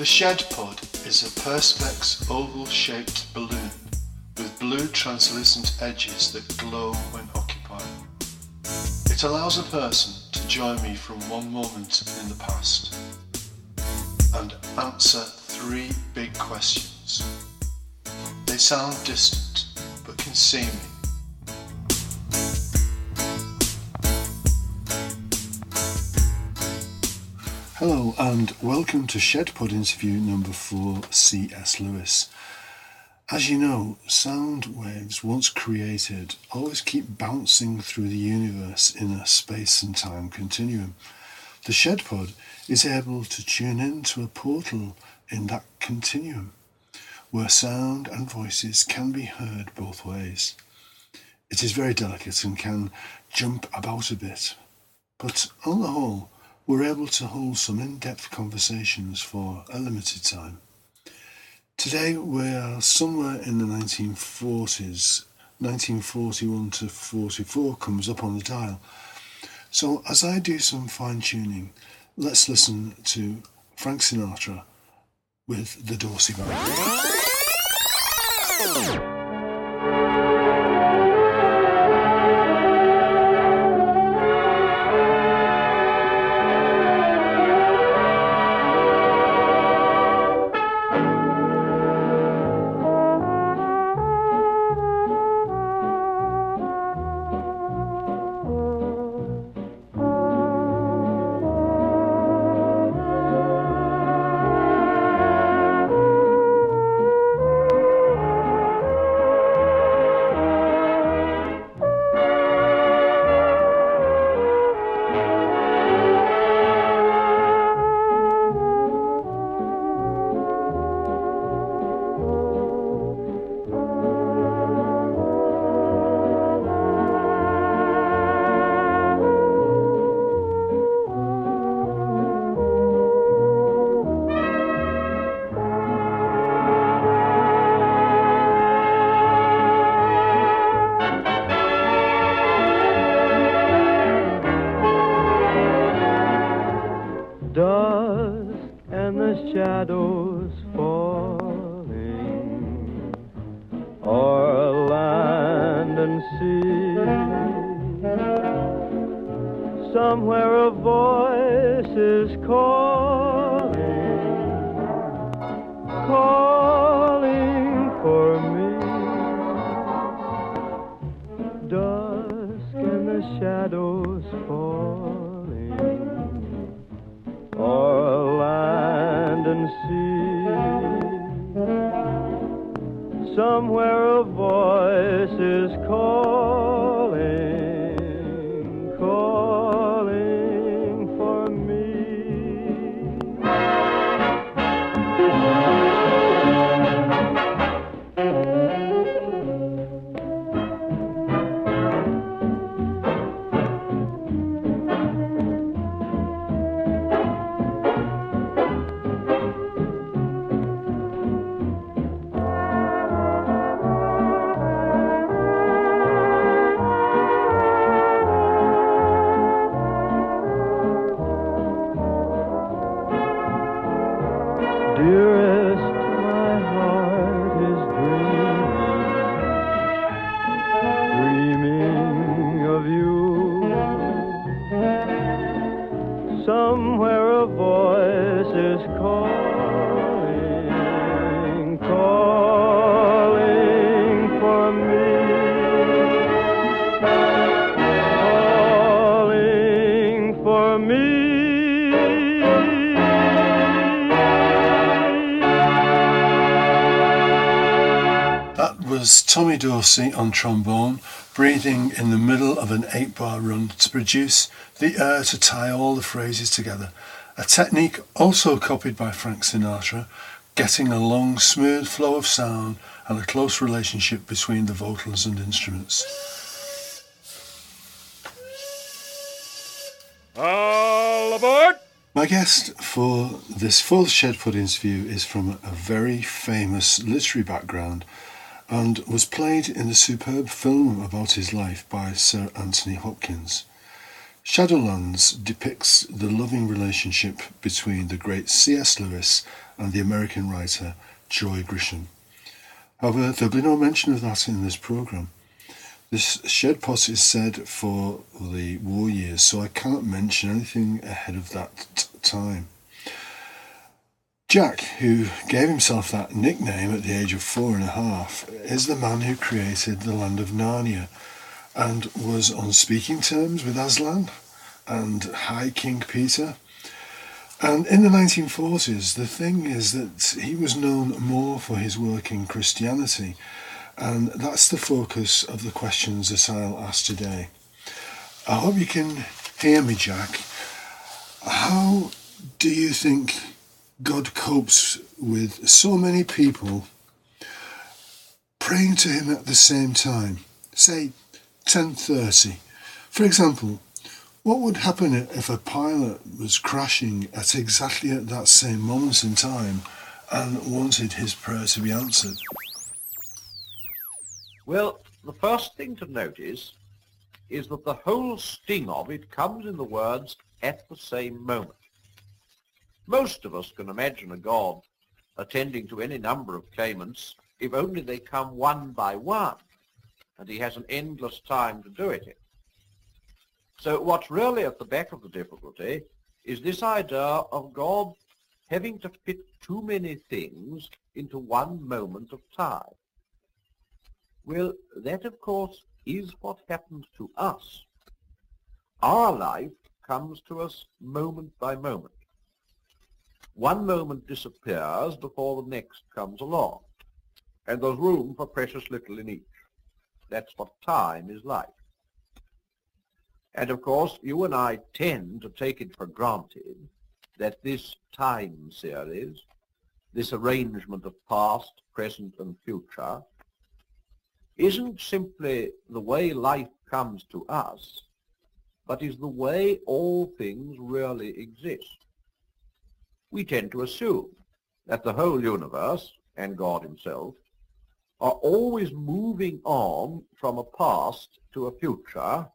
The shed pod is a perspex oval shaped balloon with blue translucent edges that glow when occupied. It allows a person to join me from one moment in the past and answer three big questions. They sound distant but can see me. Hello and welcome to ShedPod interview number 4 C.S. Lewis. As you know, sound waves once created always keep bouncing through the universe in a space and time continuum. The ShedPod is able to tune into a portal in that continuum where sound and voices can be heard both ways. It is very delicate and can jump about a bit, but on the whole, we're able to hold some in depth conversations for a limited time. Today we are somewhere in the 1940s. 1941 to 44 comes up on the dial. So, as I do some fine tuning, let's listen to Frank Sinatra with the Dorsey Band. and the shadows falling, or land and sea. Somewhere a voice is calling, calling. somewhere a voice is calling. Tommy Dorsey on trombone, breathing in the middle of an eight bar run to produce the air to tie all the phrases together. A technique also copied by Frank Sinatra, getting a long, smooth flow of sound and a close relationship between the vocals and instruments. All aboard! My guest for this full Shed Pod interview is from a very famous literary background and was played in the superb film about his life by Sir Anthony Hopkins. Shadowlands depicts the loving relationship between the great C.S. Lewis and the American writer Joy Grisham. However, there'll be no mention of that in this programme. This shed pod is said for the war years, so I can't mention anything ahead of that t- time. Jack, who gave himself that nickname at the age of four and a half, is the man who created the land of Narnia and was on speaking terms with Aslan and High King Peter. And in the 1940s, the thing is that he was known more for his work in Christianity, and that's the focus of the questions that I'll ask today. I hope you can hear me, Jack. How do you think God copes with so many people praying to him at the same time? Say 10:30. For example, what would happen if a pilot was crashing at exactly at that same moment in time and wanted his prayer to be answered? Well, the first thing to notice is that the whole sting of it comes in the words at the same moment. Most of us can imagine a God attending to any number of claimants if only they come one by one, and he has an endless time to do it in. So what's really at the back of the difficulty is this idea of God having to fit too many things into one moment of time. Well, that of course is what happens to us. Our life comes to us moment by moment. One moment disappears before the next comes along, and there's room for precious little in each. That's what time is like. And of course, you and I tend to take it for granted that this time series, this arrangement of past, present, and future, isn't simply the way life comes to us, but is the way all things really exist. We tend to assume that the whole universe, and God himself, are always moving on from a past to a future,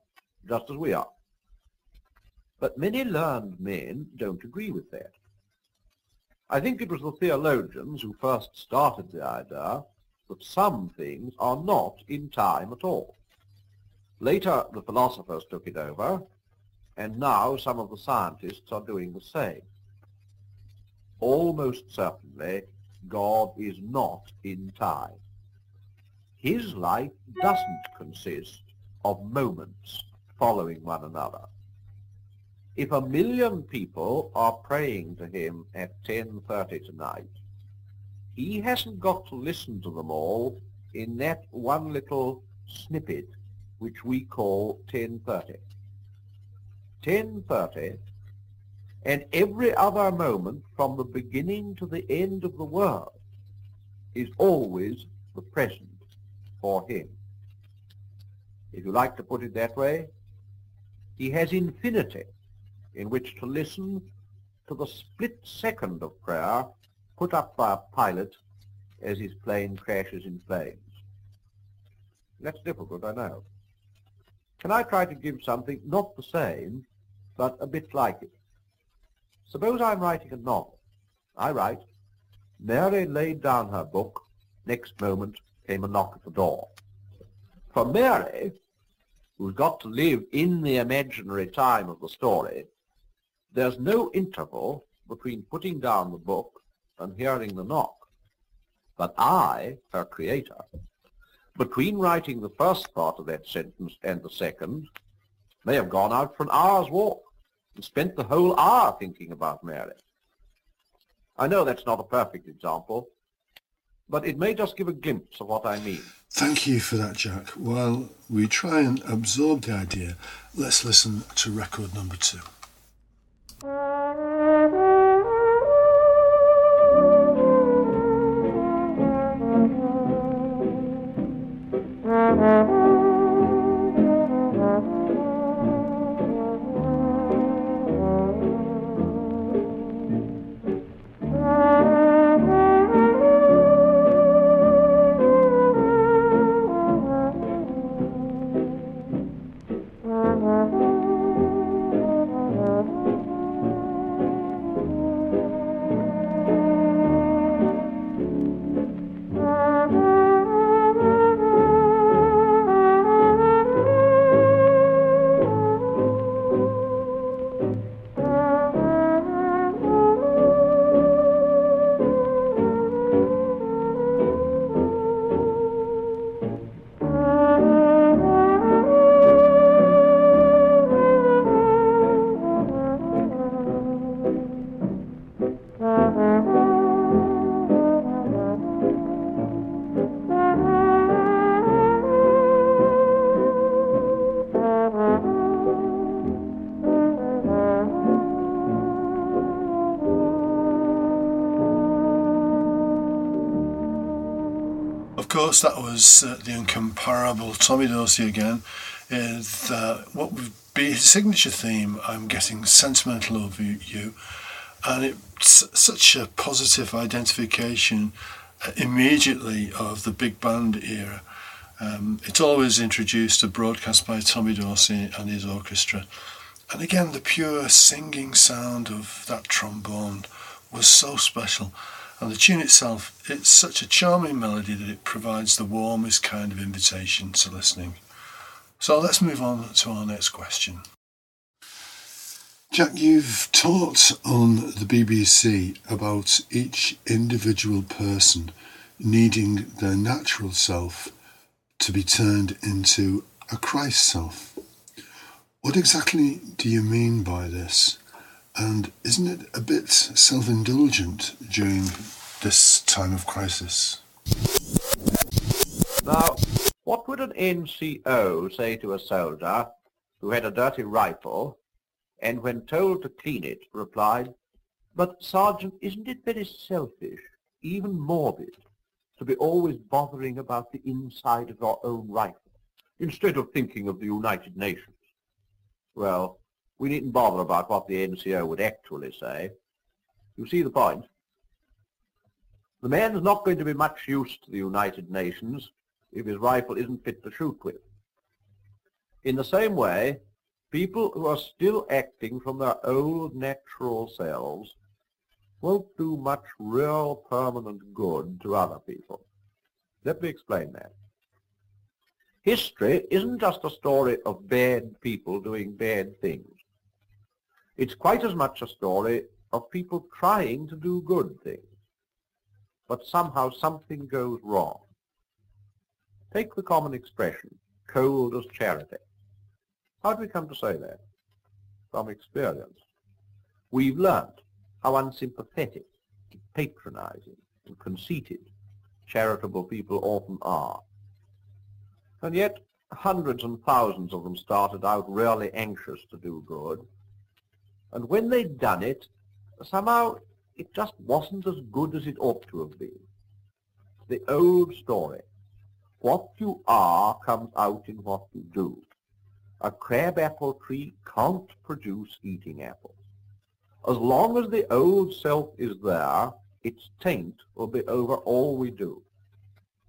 just as we are. But many learned men don't agree with that. I think it was the theologians who first started the idea that some things are not in time at all. Later, the philosophers took it over, and now some of the scientists are doing the same. Almost certainly, God is not in time. His life doesn't consist of moments following one another. If a million people are praying to him at 10.30 tonight, he hasn't got to listen to them all in that one little snippet which we call 1030. 1030 and every other moment from the beginning to the end of the world is always the present for him. If you like to put it that way, he has infinity in which to listen to the split second of prayer put up by a pilot as his plane crashes in flames. That's difficult, I know. Can I try to give something not the same, but a bit like it? Suppose I'm writing a novel. I write, Mary laid down her book. Next moment came a knock at the door. For Mary, who's got to live in the imaginary time of the story, there's no interval between putting down the book and hearing the knock. But I, her creator, between writing the first part of that sentence and the second, may have gone out for an hour's walk and spent the whole hour thinking about Mary. I know that's not a perfect example, but it may just give a glimpse of what I mean. Thank you for that, Jack. While we try and absorb the idea, let's listen to record number two. Course, that was uh, the incomparable Tommy Dorsey again. With uh, what would be his signature theme, I'm getting sentimental over you. And it's such a positive identification uh, immediately of the big band era. Um, it's always introduced a broadcast by Tommy Dorsey and his orchestra. And again, the pure singing sound of that trombone was so special. And the tune itself, it's such a charming melody that it provides the warmest kind of invitation to listening. So let's move on to our next question. Jack, you've taught on the BBC about each individual person needing their natural self to be turned into a Christ self. What exactly do you mean by this? And isn't it a bit self indulgent during this time of crisis? Now, what would an NCO say to a soldier who had a dirty rifle and when told to clean it replied, But Sergeant, isn't it very selfish, even morbid, to be always bothering about the inside of your own rifle, instead of thinking of the United Nations? Well, we needn't bother about what the NCO would actually say. You see the point? The man's not going to be much use to the United Nations if his rifle isn't fit to shoot with. In the same way, people who are still acting from their old natural selves won't do much real permanent good to other people. Let me explain that. History isn't just a story of bad people doing bad things. It's quite as much a story of people trying to do good things. But somehow something goes wrong. Take the common expression, cold as charity. How do we come to say that? From experience. We've learnt how unsympathetic, patronizing, and conceited charitable people often are. And yet, hundreds and thousands of them started out really anxious to do good. And when they'd done it, somehow it just wasn't as good as it ought to have been. The old story. What you are comes out in what you do. A crabapple tree can't produce eating apples. As long as the old self is there, its taint will be over all we do.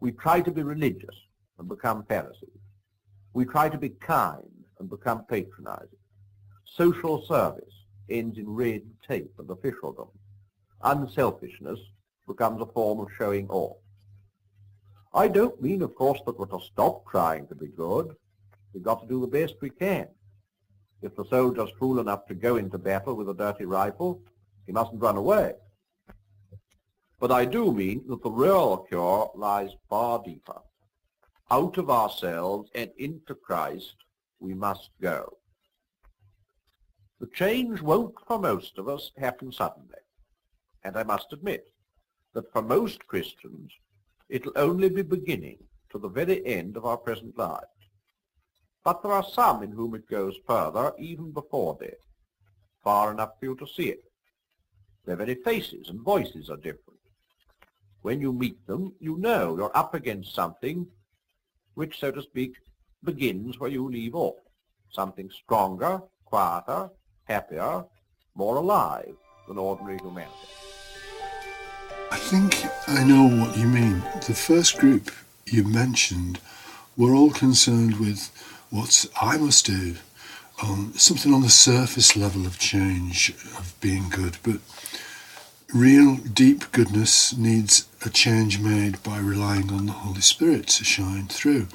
We try to be religious and become Pharisees. We try to be kind and become patronizing. Social service ends in red tape and officialdom. Unselfishness becomes a form of showing off. I don't mean, of course, that we're to stop trying to be good. We've got to do the best we can. If the soldier's fool enough to go into battle with a dirty rifle, he mustn't run away. But I do mean that the real cure lies far deeper. Out of ourselves and into Christ we must go. The change won't, for most of us, happen suddenly. And I must admit that for most Christians, it'll only be beginning to the very end of our present lives. But there are some in whom it goes further even before death, far enough for you to see it. Their very faces and voices are different. When you meet them, you know you're up against something which, so to speak, begins where you leave off. Something stronger, quieter, happier, more alive than ordinary humanity. I think I know what you mean. The first group you mentioned were all concerned with what I must do, um, something on the surface level of change, of being good. But real deep goodness needs a change made by relying on the Holy Spirit to shine through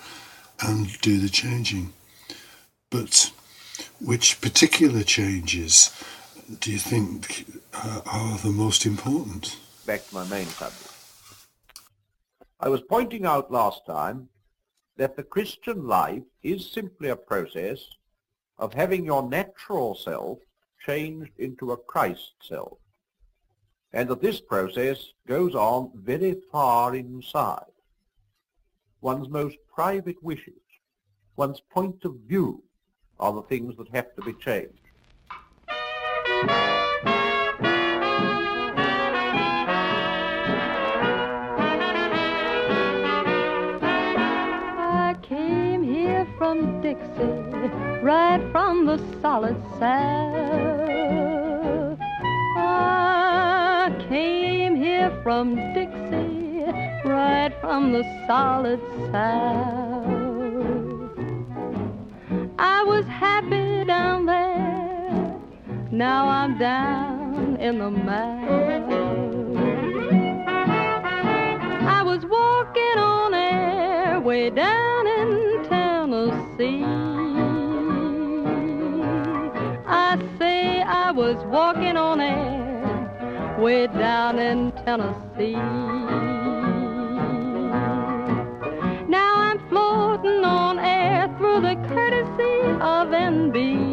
and do the changing. But which particular changes do you think uh, are the most important? Back to my main subject. I was pointing out last time that the Christian life is simply a process of having your natural self changed into a Christ self. And that this process goes on very far inside. One's most private wishes, one's point of view are the things that have to be changed. I came here from Dixie, right from the solid south. I came here from Dixie, right from the solid south. I was happy down there, now I'm down in the mouth. I was walking on air way down in Tennessee. I say I was walking on air way down in Tennessee. Of NBC.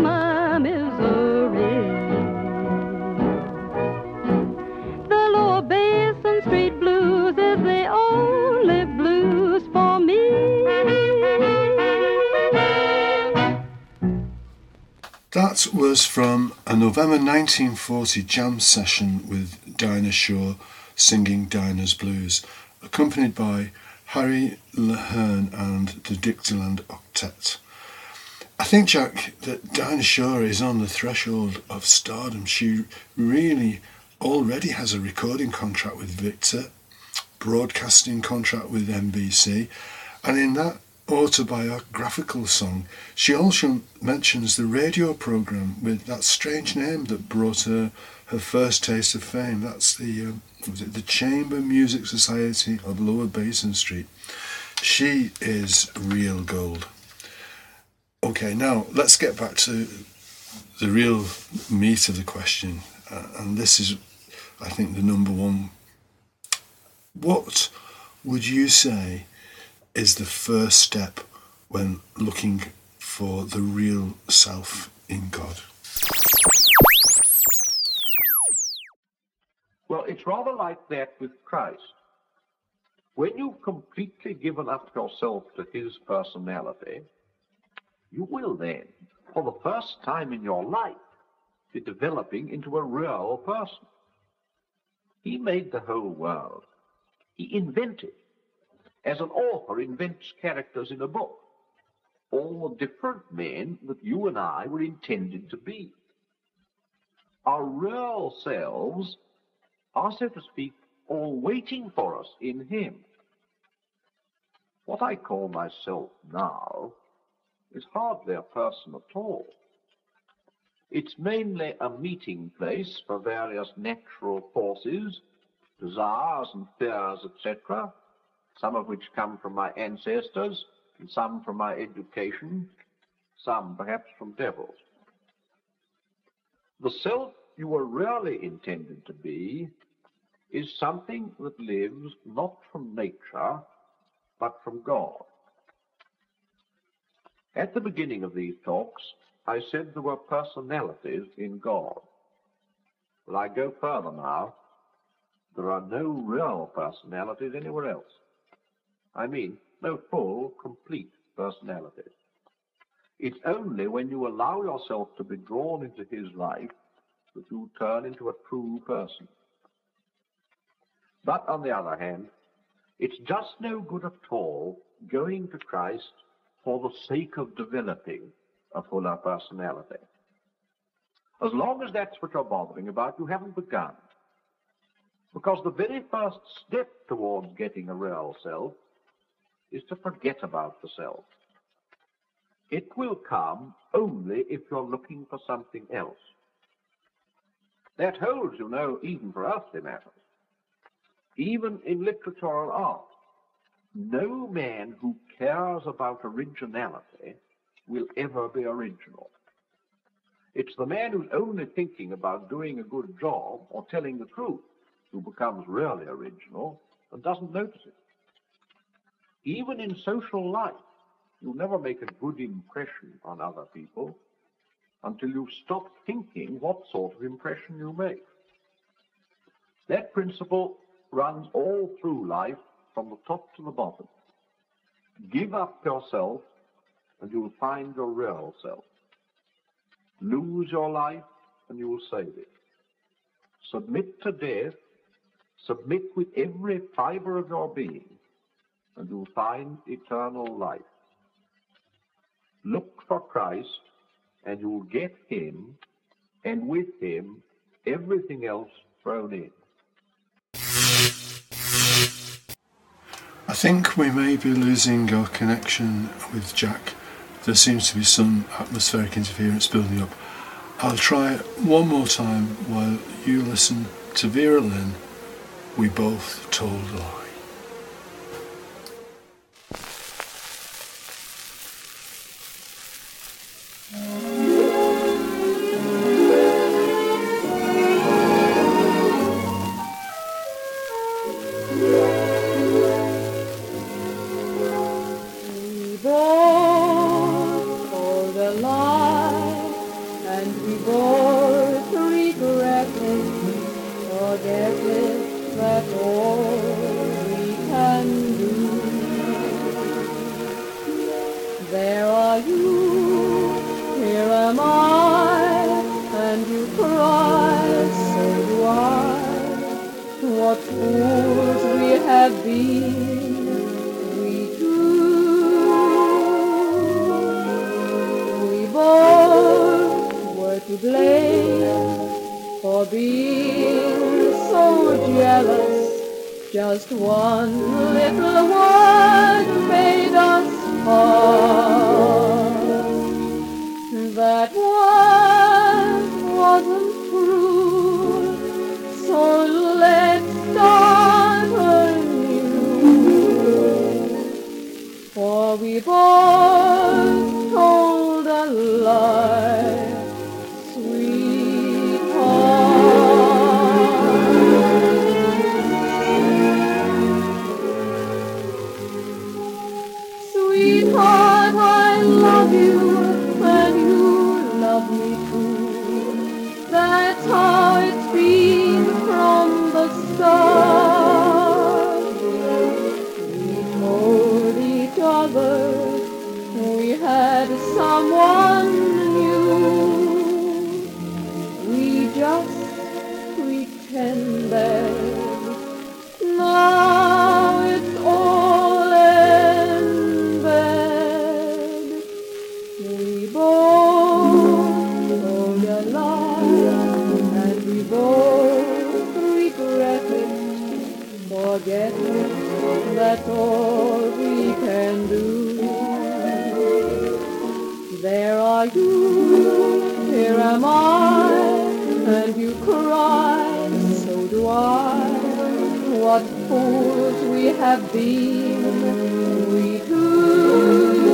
My misery. The Basin Street Blues is the only blues for me. That was from a November 1940 jam session with Dinah Shore singing Dinah's Blues, accompanied by Harry Laherne and the Dixieland Octet. I think, Jack, that Diana Shore is on the threshold of stardom. She really already has a recording contract with Victor, broadcasting contract with NBC, and in that autobiographical song, she also mentions the radio program with that strange name that brought her her first taste of fame. That's the um, was it the Chamber Music Society of Lower Basin Street. She is real gold. Okay, now let's get back to the real meat of the question, uh, and this is, I think, the number one. What would you say is the first step when looking for the real self in God? Well, it's rather like that with Christ. When you've completely given up yourself to his personality, you will then, for the first time in your life, be developing into a real person. He made the whole world. He invented, as an author invents characters in a book, all the different men that you and I were intended to be. Our real selves are, so to speak, all waiting for us in Him. What I call myself now is hardly a person at all. It's mainly a meeting place for various natural forces, desires and fears, etc., some of which come from my ancestors, and some from my education, some perhaps from devils. The self you were really intended to be is something that lives not from nature, but from God. At the beginning of these talks, I said there were personalities in God. Well, I go further now. There are no real personalities anywhere else. I mean, no full, complete personalities. It's only when you allow yourself to be drawn into his life that you turn into a true person. But on the other hand, it's just no good at all going to Christ for the sake of developing a fuller personality. As long as that's what you're bothering about, you haven't begun. Because the very first step towards getting a real self is to forget about the self. It will come only if you're looking for something else. That holds, you know, even for earthly matters. Even in literature and art, no man who cares about originality will ever be original. It's the man who's only thinking about doing a good job or telling the truth who becomes really original and doesn't notice it. Even in social life, you'll never make a good impression on other people until you've stopped thinking what sort of impression you make. That principle runs all through life from the top to the bottom. Give up yourself and you'll find your real self. Lose your life and you will save it. Submit to death, submit with every fiber of your being, and you'll find eternal life. Look for Christ, and you'll get him, and with him, everything else thrown in. Think we may be losing our connection with Jack. There seems to be some atmospheric interference building up. I'll try one more time while you listen to Vera Lynn. We both told a lie. Here am I, and you cry, so do I. What fools we have been, we two.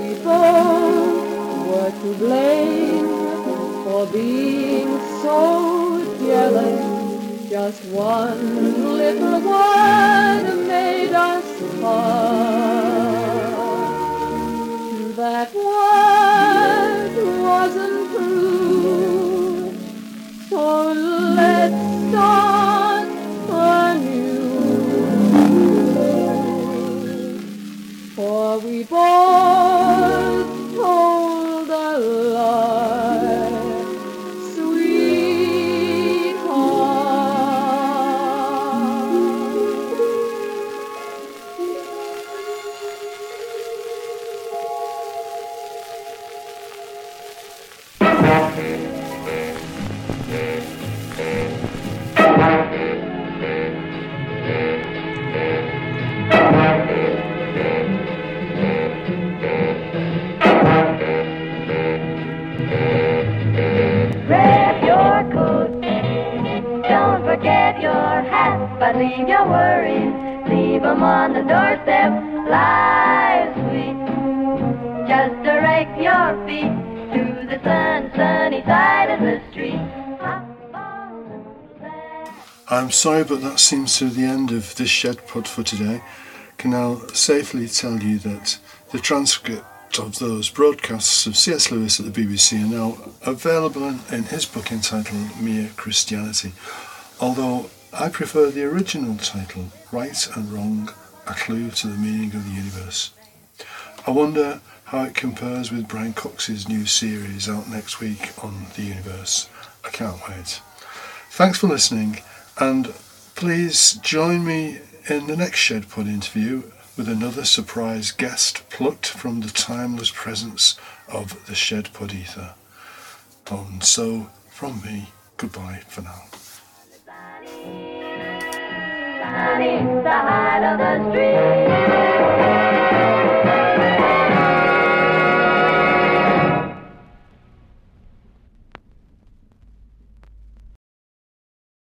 We both were to blame for being so jealous. Just one little word made us part. I'm sorry, but that seems to be the end of this shed pod for today. Can now safely tell you that the transcript of those broadcasts of C.S. Lewis at the BBC are now available in, in his book entitled Mere Christianity. Although I prefer the original title, Right and Wrong, A Clue to the Meaning of the Universe. I wonder how it compares with Brian Cox's new series out next week on the universe. I can't wait. Thanks for listening, and please join me in the next Shed Pod interview with another surprise guest plucked from the timeless presence of the Shed Pod ether. And so, from me, goodbye for now. sunny side of the street.